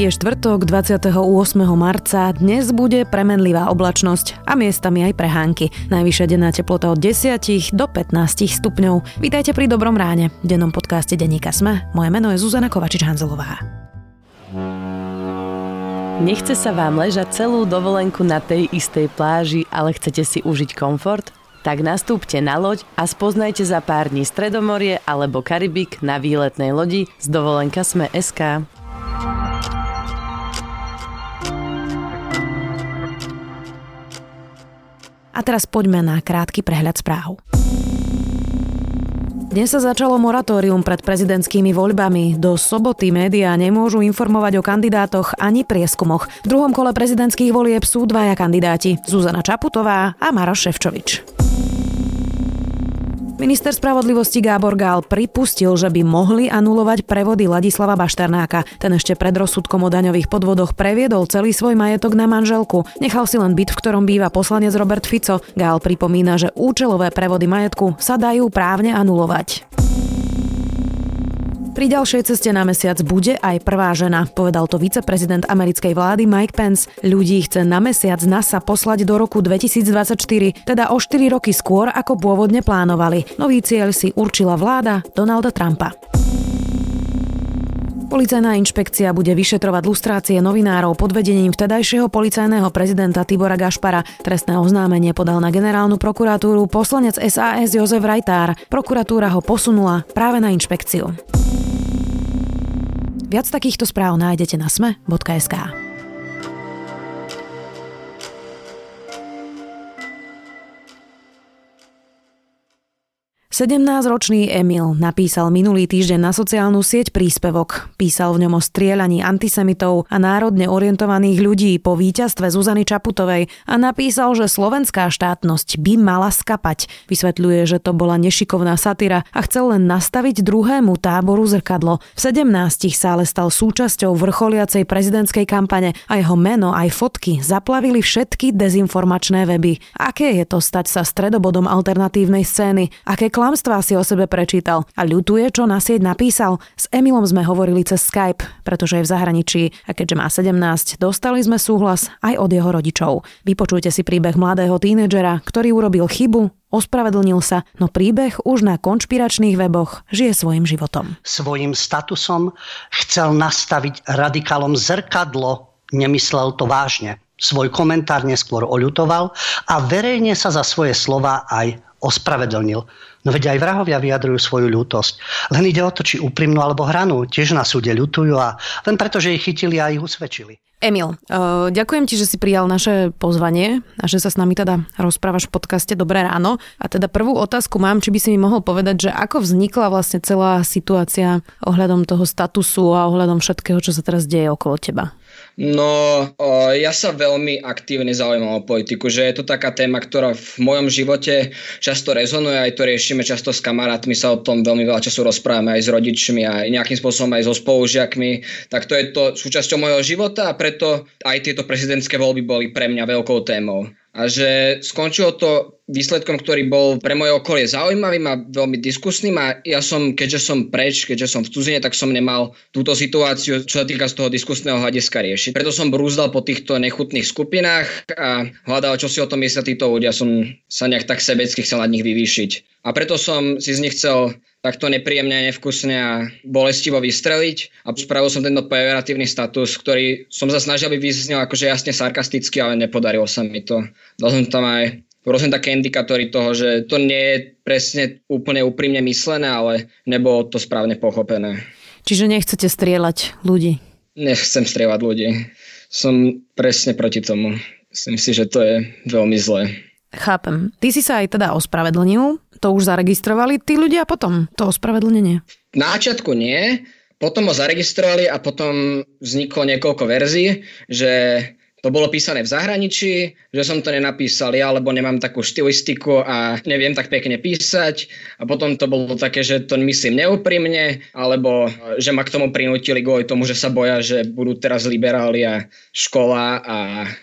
Je štvrtok 28. marca, dnes bude premenlivá oblačnosť a miestami aj prehánky. Najvyššia denná teplota od 10 do 15 stupňov. Vítajte pri Dobrom ráne, v dennom podcaste Deníka Sme. Moje meno je Zuzana Kovačič-Hanzelová. Nechce sa vám ležať celú dovolenku na tej istej pláži, ale chcete si užiť komfort? Tak nastúpte na loď a spoznajte za pár dní Stredomorie alebo Karibik na výletnej lodi z dovolenka Sme A teraz poďme na krátky prehľad správ. Dnes sa začalo moratórium pred prezidentskými voľbami. Do soboty médiá nemôžu informovať o kandidátoch ani prieskumoch. V druhom kole prezidentských volieb sú dvaja kandidáti, Zuzana Čaputová a Maroš Ševčovič. Minister spravodlivosti Gábor Gál pripustil, že by mohli anulovať prevody Ladislava Bašternáka. Ten ešte pred rozsudkom o daňových podvodoch previedol celý svoj majetok na manželku. Nechal si len byt, v ktorom býva poslanec Robert Fico. Gál pripomína, že účelové prevody majetku sa dajú právne anulovať. Pri ďalšej ceste na mesiac bude aj prvá žena, povedal to viceprezident americkej vlády Mike Pence. Ľudí chce na mesiac NASA poslať do roku 2024, teda o 4 roky skôr, ako pôvodne plánovali. Nový cieľ si určila vláda Donalda Trumpa. Policajná inšpekcia bude vyšetrovať lustrácie novinárov pod vedením vtedajšieho policajného prezidenta Tibora Gašpara. Trestné oznámenie podal na generálnu prokuratúru poslanec SAS Jozef Rajtár. Prokuratúra ho posunula práve na inšpekciu. Viac takýchto správ nájdete na sme.sk. 17-ročný Emil napísal minulý týždeň na sociálnu sieť príspevok. Písal v ňom o strieľaní antisemitov a národne orientovaných ľudí po víťazstve Zuzany Čaputovej a napísal, že slovenská štátnosť by mala skapať. Vysvetľuje, že to bola nešikovná satyra a chcel len nastaviť druhému táboru zrkadlo. V 17 sa ale stal súčasťou vrcholiacej prezidentskej kampane a jeho meno aj fotky zaplavili všetky dezinformačné weby. Aké je to stať sa stredobodom alternatívnej scény? Aké klam klamstvá si o sebe prečítal a ľutuje, čo na sieť napísal. S Emilom sme hovorili cez Skype, pretože je v zahraničí a keďže má 17, dostali sme súhlas aj od jeho rodičov. Vypočujte si príbeh mladého tínedžera, ktorý urobil chybu, ospravedlnil sa, no príbeh už na konšpiračných weboch žije svojim životom. Svojim statusom chcel nastaviť radikálom zrkadlo, nemyslel to vážne. Svoj komentár neskôr oľutoval a verejne sa za svoje slova aj ospravedlnil. No veď aj vrahovia vyjadrujú svoju ľútosť. Len ide o to, či úprimnú alebo hranú. Tiež na súde ľutujú a len preto, že ich chytili a ich usvedčili. Emil, uh, ďakujem ti, že si prijal naše pozvanie a že sa s nami teda rozprávaš v podcaste Dobré ráno. A teda prvú otázku mám, či by si mi mohol povedať, že ako vznikla vlastne celá situácia ohľadom toho statusu a ohľadom všetkého, čo sa teraz deje okolo teba. No, o, ja sa veľmi aktívne zaujímam o politiku, že je to taká téma, ktorá v mojom živote často rezonuje, aj to riešime často s kamarátmi, sa o tom veľmi veľa času rozprávame aj s rodičmi, aj nejakým spôsobom aj so spolužiakmi, tak to je to súčasťou mojho života a preto aj tieto prezidentské voľby boli pre mňa veľkou témou a že skončilo to výsledkom, ktorý bol pre moje okolie zaujímavým a veľmi diskusným a ja som, keďže som preč, keďže som v cudzine, tak som nemal túto situáciu, čo sa týka z toho diskusného hľadiska riešiť. Preto som brúzdal po týchto nechutných skupinách a hľadal, čo si o tom myslia títo ľudia. Som sa nejak tak sebecky chcel nad nich vyvýšiť. A preto som si z nich chcel takto nepríjemne, nevkusne a bolestivo vystreliť a spravil som tento pejoratívny status, ktorý som sa snažil, aby vyznel akože jasne sarkasticky, ale nepodarilo sa mi to. Dal som tam aj rôzne také indikátory toho, že to nie je presne úplne úprimne myslené, ale nebolo to správne pochopené. Čiže nechcete strieľať ľudí? Nechcem strieľať ľudí. Som presne proti tomu. Myslím si, že to je veľmi zlé. Chápem. Ty si sa aj teda ospravedlnil, to už zaregistrovali tí ľudia potom, to ospravedlnenie? Na nie, potom ho zaregistrovali a potom vzniklo niekoľko verzií, že to bolo písané v zahraničí, že som to nenapísal ja, lebo nemám takú štilistiku a neviem tak pekne písať. A potom to bolo také, že to myslím neúprimne, alebo že ma k tomu prinútili kvôli tomu, že sa boja, že budú teraz liberáli a škola a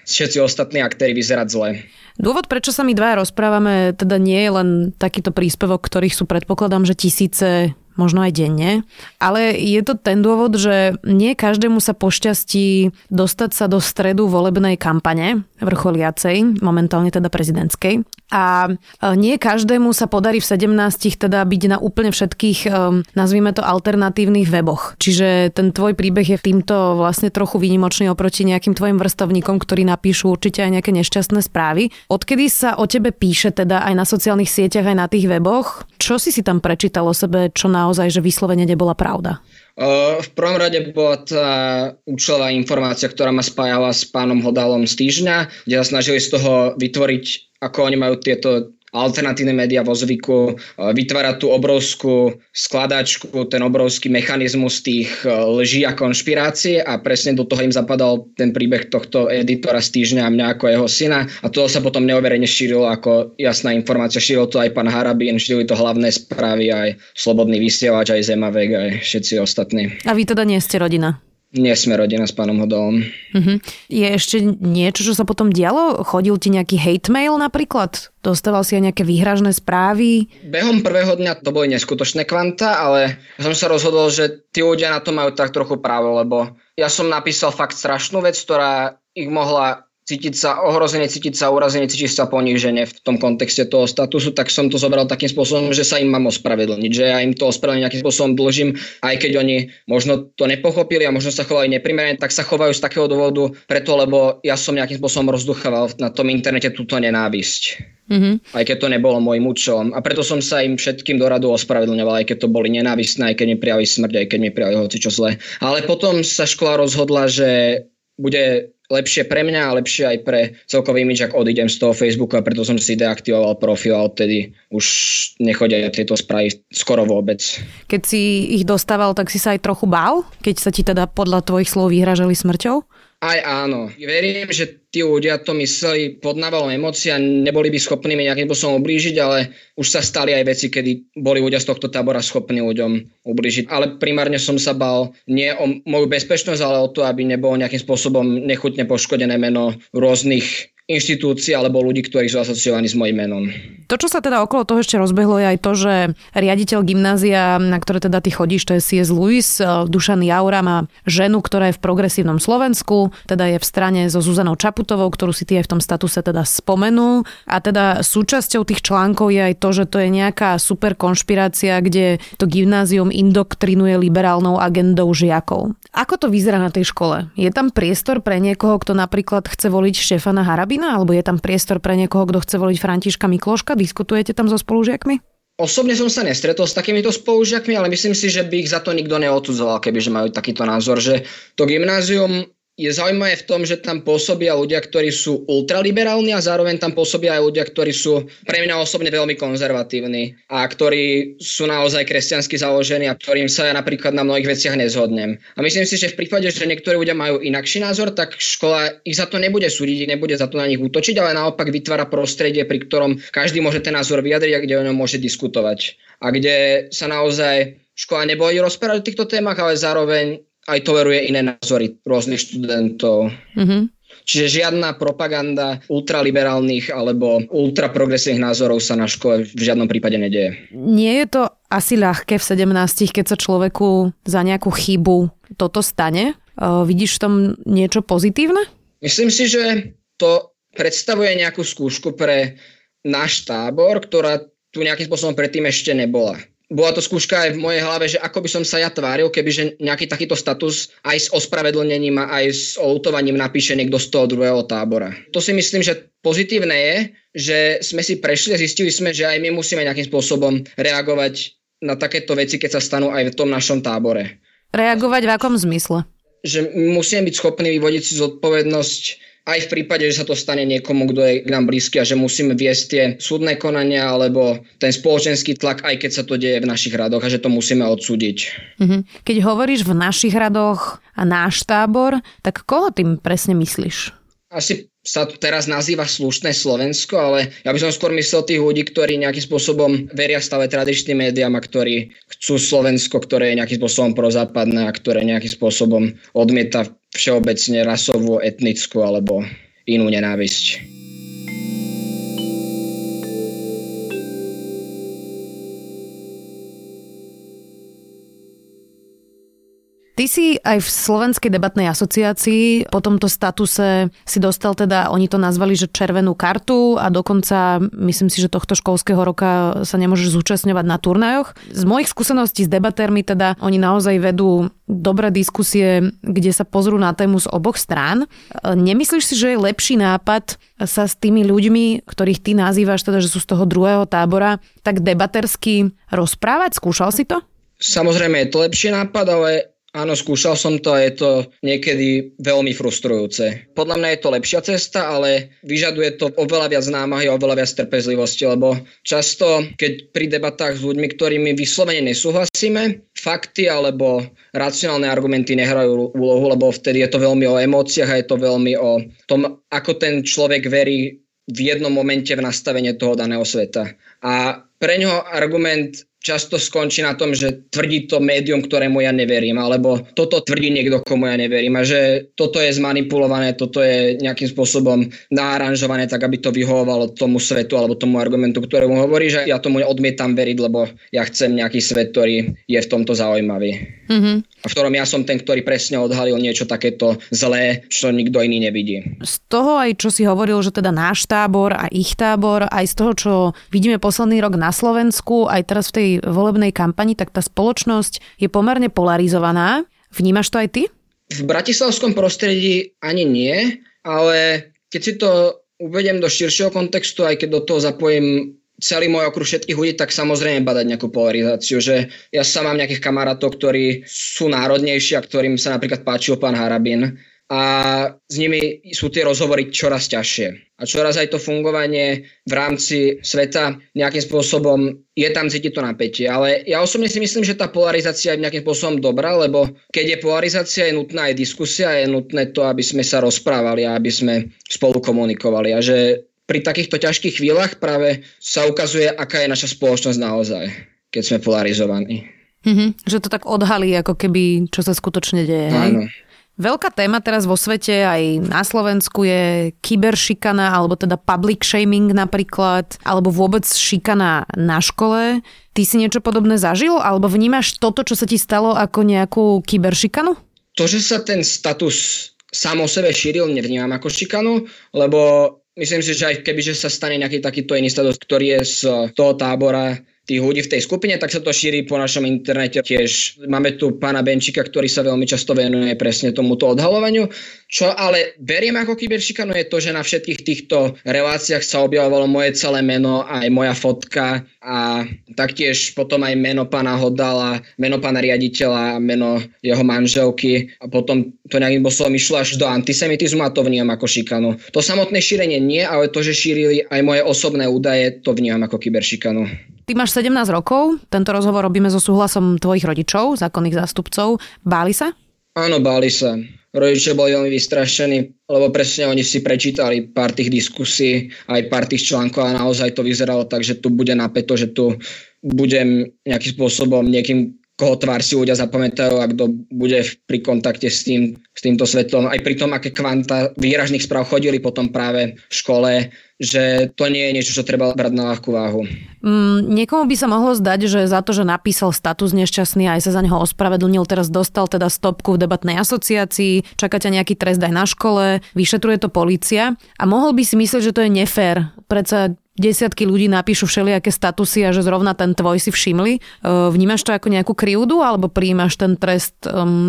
všetci ostatní aktéry vyzerať zle. Dôvod, prečo sa my dvaja rozprávame, teda nie je len takýto príspevok, ktorých sú predpokladám, že tisíce možno aj denne. Ale je to ten dôvod, že nie každému sa pošťastí dostať sa do stredu volebnej kampane vrcholiacej, momentálne teda prezidentskej. A nie každému sa podarí v 17 teda byť na úplne všetkých, nazvime to, alternatívnych weboch. Čiže ten tvoj príbeh je týmto vlastne trochu výnimočný oproti nejakým tvojim vrstovníkom, ktorí napíšu určite aj nejaké nešťastné správy. Odkedy sa o tebe píše teda aj na sociálnych sieťach, aj na tých weboch? Čo si si tam prečítal o sebe, čo naozaj, že vyslovene nebola pravda? V prvom rade bola tá účelová informácia, ktorá ma spájala s pánom Hodalom z týždňa, kde sa snažili z toho vytvoriť ako oni majú tieto alternatívne médiá vo zvyku e, vytvárať tú obrovskú skladačku, ten obrovský mechanizmus tých e, lží a konšpirácie a presne do toho im zapadal ten príbeh tohto editora z týždňa a mňa ako jeho syna a to sa potom neoverejne šírilo ako jasná informácia. Šíril to aj pán Harabin, šírili to hlavné správy, aj Slobodný vysielač, aj Zemavek, aj všetci ostatní. A vy teda nie ste rodina? Nie sme rodina s pánom Hodolom. Uh-huh. Je ešte niečo, čo sa potom dialo? Chodil ti nejaký hate mail napríklad? Dostával si aj nejaké výhražné správy? Behom prvého dňa to boli neskutočné kvanta, ale som sa rozhodol, že tí ľudia na to majú tak trochu právo, lebo ja som napísal fakt strašnú vec, ktorá ich mohla cítiť sa ohrozenie, cítiť sa urazený, cítiť sa poníženie v tom kontexte toho statusu, tak som to zobral takým spôsobom, že sa im mám ospravedlniť, že ja im to ospravedlniť nejakým spôsobom dlžím, aj keď oni možno to nepochopili a možno sa chovali neprimerane, tak sa chovajú z takého dôvodu preto, lebo ja som nejakým spôsobom rozduchával na tom internete túto nenávisť. Mm-hmm. Aj keď to nebolo môjim účelom. A preto som sa im všetkým do radu ospravedlňoval, aj keď to boli nenávistné, aj keď mi prijali smrť, aj keď mi prijali hoci čo zle. Ale potom sa škola rozhodla, že bude lepšie pre mňa a lepšie aj pre celkový imidž, ak odídem z toho Facebooku a preto som si deaktivoval profil a odtedy už nechodia tieto správy skoro vôbec. Keď si ich dostával, tak si sa aj trochu bál? Keď sa ti teda podľa tvojich slov vyhražali smrťou? Aj áno. Verím, že tí ľudia to mysleli pod návalom emócií a neboli by schopní mi nejakým spôsobom ublížiť, ale už sa stali aj veci, kedy boli ľudia z tohto tábora schopní ľuďom ublížiť. Ale primárne som sa bal nie o moju bezpečnosť, ale o to, aby nebolo nejakým spôsobom nechutne poškodené meno rôznych inštitúcií alebo ľudí, ktorí sú asociovaní s mojim menom. To, čo sa teda okolo toho ešte rozbehlo, je aj to, že riaditeľ gymnázia, na ktoré teda ty chodíš, to je C.S. Lewis, eh, Dušan Jaura má ženu, ktorá je v progresívnom Slovensku, teda je v strane so Zuzanou Čaputovou, ktorú si ty aj v tom statuse teda spomenul. A teda súčasťou tých článkov je aj to, že to je nejaká super konšpirácia, kde to gymnázium indoktrinuje liberálnou agendou žiakov. Ako to vyzerá na tej škole? Je tam priestor pre niekoho, kto napríklad chce voliť Štefana Harabi skupina, alebo je tam priestor pre niekoho, kto chce voliť Františka Mikloška? Diskutujete tam so spolužiakmi? Osobne som sa nestretol s takýmito spolužiakmi, ale myslím si, že by ich za to nikto neodsudzoval, kebyže majú takýto názor, že to gymnázium je zaujímavé v tom, že tam pôsobia ľudia, ktorí sú ultraliberálni a zároveň tam pôsobia aj ľudia, ktorí sú pre mňa osobne veľmi konzervatívni a ktorí sú naozaj kresťansky založení a ktorým sa ja napríklad na mnohých veciach nezhodnem. A myslím si, že v prípade, že niektorí ľudia majú inakší názor, tak škola ich za to nebude súdiť, nebude za to na nich útočiť, ale naopak vytvára prostredie, pri ktorom každý môže ten názor vyjadriť a kde o ňom môže diskutovať. A kde sa naozaj škola nebojí rozprávať o týchto témach, ale zároveň aj toleruje iné názory rôznych študentov. Mm-hmm. Čiže žiadna propaganda ultraliberálnych alebo ultraprogresívnych názorov sa na škole v žiadnom prípade nedieje. Nie je to asi ľahké v 17, keď sa človeku za nejakú chybu toto stane? Vidíš v tom niečo pozitívne? Myslím si, že to predstavuje nejakú skúšku pre náš tábor, ktorá tu nejakým spôsobom predtým ešte nebola bola to skúška aj v mojej hlave, že ako by som sa ja tváril, kebyže nejaký takýto status aj s ospravedlnením a aj s outovaním napíše niekto z toho druhého tábora. To si myslím, že pozitívne je, že sme si prešli a zistili sme, že aj my musíme nejakým spôsobom reagovať na takéto veci, keď sa stanú aj v tom našom tábore. Reagovať v akom zmysle? Že musíme byť schopní vyvodiť si zodpovednosť aj v prípade, že sa to stane niekomu, kto je k nám blízky a že musíme viesť tie súdne konania alebo ten spoločenský tlak, aj keď sa to deje v našich radoch a že to musíme odsúdiť. Mhm. Keď hovoríš v našich radoch a náš tábor, tak koho tým presne myslíš? Asi sa to teraz nazýva slušné Slovensko, ale ja by som skôr myslel tých ľudí, ktorí nejakým spôsobom veria stále tradičným médiám a ktorí chcú Slovensko, ktoré je nejakým spôsobom prozápadné a ktoré nejakým spôsobom odmieta všeobecne rasovú, etnickú alebo inú nenávisť. Ty si aj v Slovenskej debatnej asociácii po tomto statuse si dostal teda, oni to nazvali, že červenú kartu a dokonca myslím si, že tohto školského roka sa nemôžeš zúčastňovať na turnajoch. Z mojich skúseností s debatérmi teda oni naozaj vedú dobré diskusie, kde sa pozrú na tému z oboch strán. Nemyslíš si, že je lepší nápad sa s tými ľuďmi, ktorých ty nazývaš, teda, že sú z toho druhého tábora, tak debatersky rozprávať? Skúšal si to? Samozrejme je to lepší nápad, ale Áno, skúšal som to a je to niekedy veľmi frustrujúce. Podľa mňa je to lepšia cesta, ale vyžaduje to oveľa viac námahy a oveľa viac trpezlivosti, lebo často, keď pri debatách s ľuďmi, ktorými vyslovene nesúhlasíme, fakty alebo racionálne argumenty nehrajú úlohu, lebo vtedy je to veľmi o emóciách a je to veľmi o tom, ako ten človek verí v jednom momente v nastavenie toho daného sveta. A pre ňoho argument často skončí na tom, že tvrdí to médium, ktorému ja neverím, alebo toto tvrdí niekto, komu ja neverím a že toto je zmanipulované, toto je nejakým spôsobom náranžované tak, aby to vyhovovalo tomu svetu alebo tomu argumentu, ktorému hovorí, že ja tomu odmietam veriť, lebo ja chcem nejaký svet, ktorý je v tomto zaujímavý. Mm-hmm. A v ktorom ja som ten, ktorý presne odhalil niečo takéto zlé, čo nikto iný nevidí. Z toho aj, čo si hovoril, že teda náš tábor a ich tábor, aj z toho, čo vidíme posledný rok na Slovensku, aj teraz v tej volebnej kampani, tak tá spoločnosť je pomerne polarizovaná. Vnímaš to aj ty? V bratislavskom prostredí ani nie, ale keď si to uvedem do širšieho kontextu, aj keď do toho zapojím celý môj okruh všetkých ľudí, tak samozrejme badať nejakú polarizáciu, že ja sa mám nejakých kamarátov, ktorí sú národnejší a ktorým sa napríklad páčil pán Harabin a s nimi sú tie rozhovory čoraz ťažšie. A čoraz aj to fungovanie v rámci sveta nejakým spôsobom je tam cítiť to napätie. Ale ja osobne si myslím, že tá polarizácia je nejakým spôsobom dobrá, lebo keď je polarizácia, je nutná aj diskusia, je nutné to, aby sme sa rozprávali a aby sme spolu komunikovali. A že pri takýchto ťažkých chvíľach práve sa ukazuje, aká je naša spoločnosť naozaj, keď sme polarizovaní. Mm-hmm, že to tak odhalí, ako keby, čo sa skutočne deje. Áno. Hej? Veľká téma teraz vo svete, aj na Slovensku je kyberšikana, alebo teda public shaming napríklad, alebo vôbec šikana na škole. Ty si niečo podobné zažil, alebo vnímaš toto, čo sa ti stalo ako nejakú kyberšikanu? To, že sa ten status sám o sebe šíril, nevnímam ako šikanu, lebo myslím si, že aj keby že sa stane nejaký takýto iný status, ktorý je z toho tábora tých ľudí v tej skupine, tak sa to šíri po našom internete tiež. Máme tu pána Benčika, ktorý sa veľmi často venuje presne tomuto odhalovaniu. Čo ale beriem ako kyberšikanu je to, že na všetkých týchto reláciách sa objavovalo moje celé meno, aj moja fotka a taktiež potom aj meno pána Hodala, meno pána riaditeľa, meno jeho manželky a potom to nejakým spôsobom išlo až do antisemitizmu a to vnímam ako šikanu. To samotné šírenie nie, ale to, že šírili aj moje osobné údaje, to vnímam ako kyberšikanu. Ty máš 17 rokov, tento rozhovor robíme so súhlasom tvojich rodičov, zákonných zástupcov. Báli sa? Áno, báli sa. Rodičia boli veľmi vystrašení, lebo presne oni si prečítali pár tých diskusí, aj pár tých článkov a naozaj to vyzeralo tak, že tu bude napäto, že tu budem nejakým spôsobom niekým koho tvár si ľudia zapamätajú a kto bude pri kontakte s, tým, s týmto svetom. Aj pri tom, aké kvanta výražných správ chodili potom práve v škole, že to nie je niečo, čo treba brať na ľahkú váhu. Mm, niekomu by sa mohlo zdať, že za to, že napísal status nešťastný a aj sa za neho ospravedlnil, teraz dostal teda stopku v debatnej asociácii, čaká ťa nejaký trest aj na škole, vyšetruje to policia a mohol by si myslieť, že to je nefér. Predsa desiatky ľudí napíšu všelijaké statusy a že zrovna ten tvoj si všimli. E, vnímaš to ako nejakú krivdu alebo príjmaš ten trest,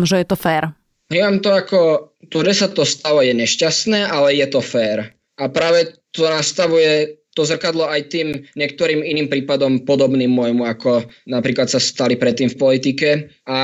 že je to fér? Vnímam to ako, to, že sa to stalo je nešťastné, ale je to fér. A práve to nastavuje to zrkadlo aj tým niektorým iným prípadom podobným môjmu, ako napríklad sa stali predtým v politike. A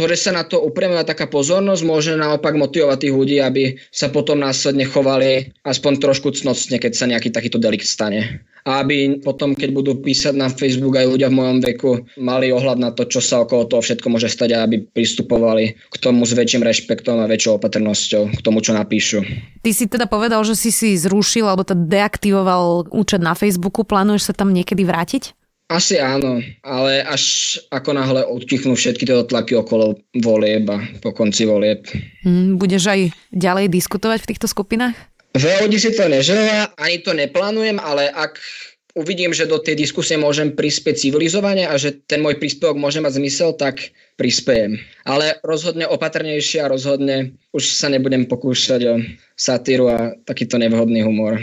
to, že sa na to upriamila taká pozornosť, môže naopak motivovať tých ľudí, aby sa potom následne chovali aspoň trošku cnostne, keď sa nejaký takýto delikt stane. A aby potom, keď budú písať na Facebook aj ľudia v mojom veku, mali ohľad na to, čo sa okolo toho všetko môže stať a aby pristupovali k tomu s väčším rešpektom a väčšou opatrnosťou, k tomu, čo napíšu. Ty si teda povedal, že si si zrušil alebo teda deaktivoval účet na Facebooku. Plánuješ sa tam niekedy vrátiť? Asi áno, ale až ako náhle odtichnú všetky tieto tlaky okolo volieb a po konci volieb. Mm, budeš aj ďalej diskutovať v týchto skupinách? Ľudí si to neželá, ani to neplánujem, ale ak uvidím, že do tej diskusie môžem prispieť civilizovane a že ten môj príspevok môže mať zmysel, tak prispiejem. Ale rozhodne opatrnejšie a rozhodne už sa nebudem pokúšať o satíru a takýto nevhodný humor.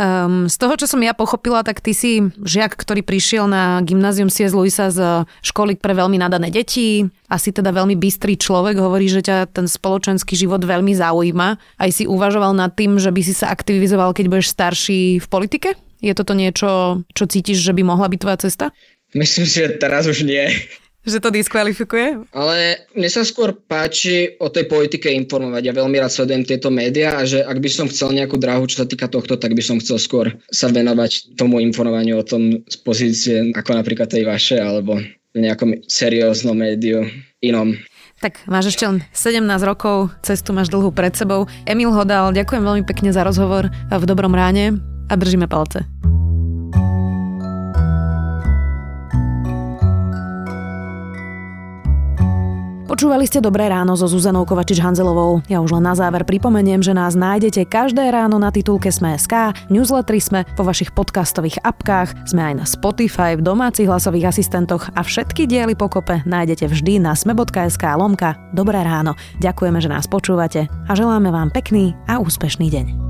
Um, z toho, čo som ja pochopila, tak ty si žiak, ktorý prišiel na gymnázium C.S. Luisa z školy pre veľmi nadané deti. Asi teda veľmi bystrý človek. Hovorí, že ťa ten spoločenský život veľmi zaujíma. Aj si uvažoval nad tým, že by si sa aktivizoval, keď budeš starší v politike? Je toto niečo, čo cítiš, že by mohla byť tvoja cesta? Myslím si, že teraz už nie. Že to diskvalifikuje? Ale mne sa skôr páči o tej politike informovať. Ja veľmi rád sledujem tieto médiá a že ak by som chcel nejakú dráhu, čo sa týka tohto, tak by som chcel skôr sa venovať tomu informovaniu o tom z pozície ako napríklad tej vaše alebo v nejakom serióznom médiu inom. Tak máš ešte len 17 rokov, cestu máš dlhú pred sebou. Emil Hodal, ďakujem veľmi pekne za rozhovor v dobrom ráne a držíme palce. Počúvali ste Dobré ráno so Zuzanou Kovačič-Hanzelovou. Ja už len na záver pripomeniem, že nás nájdete každé ráno na titulke Sme.sk, newslettery sme vo vašich podcastových apkách, sme aj na Spotify, v domácich hlasových asistentoch a všetky diely pokope nájdete vždy na sme.sk lomka Dobré ráno. Ďakujeme, že nás počúvate a želáme vám pekný a úspešný deň.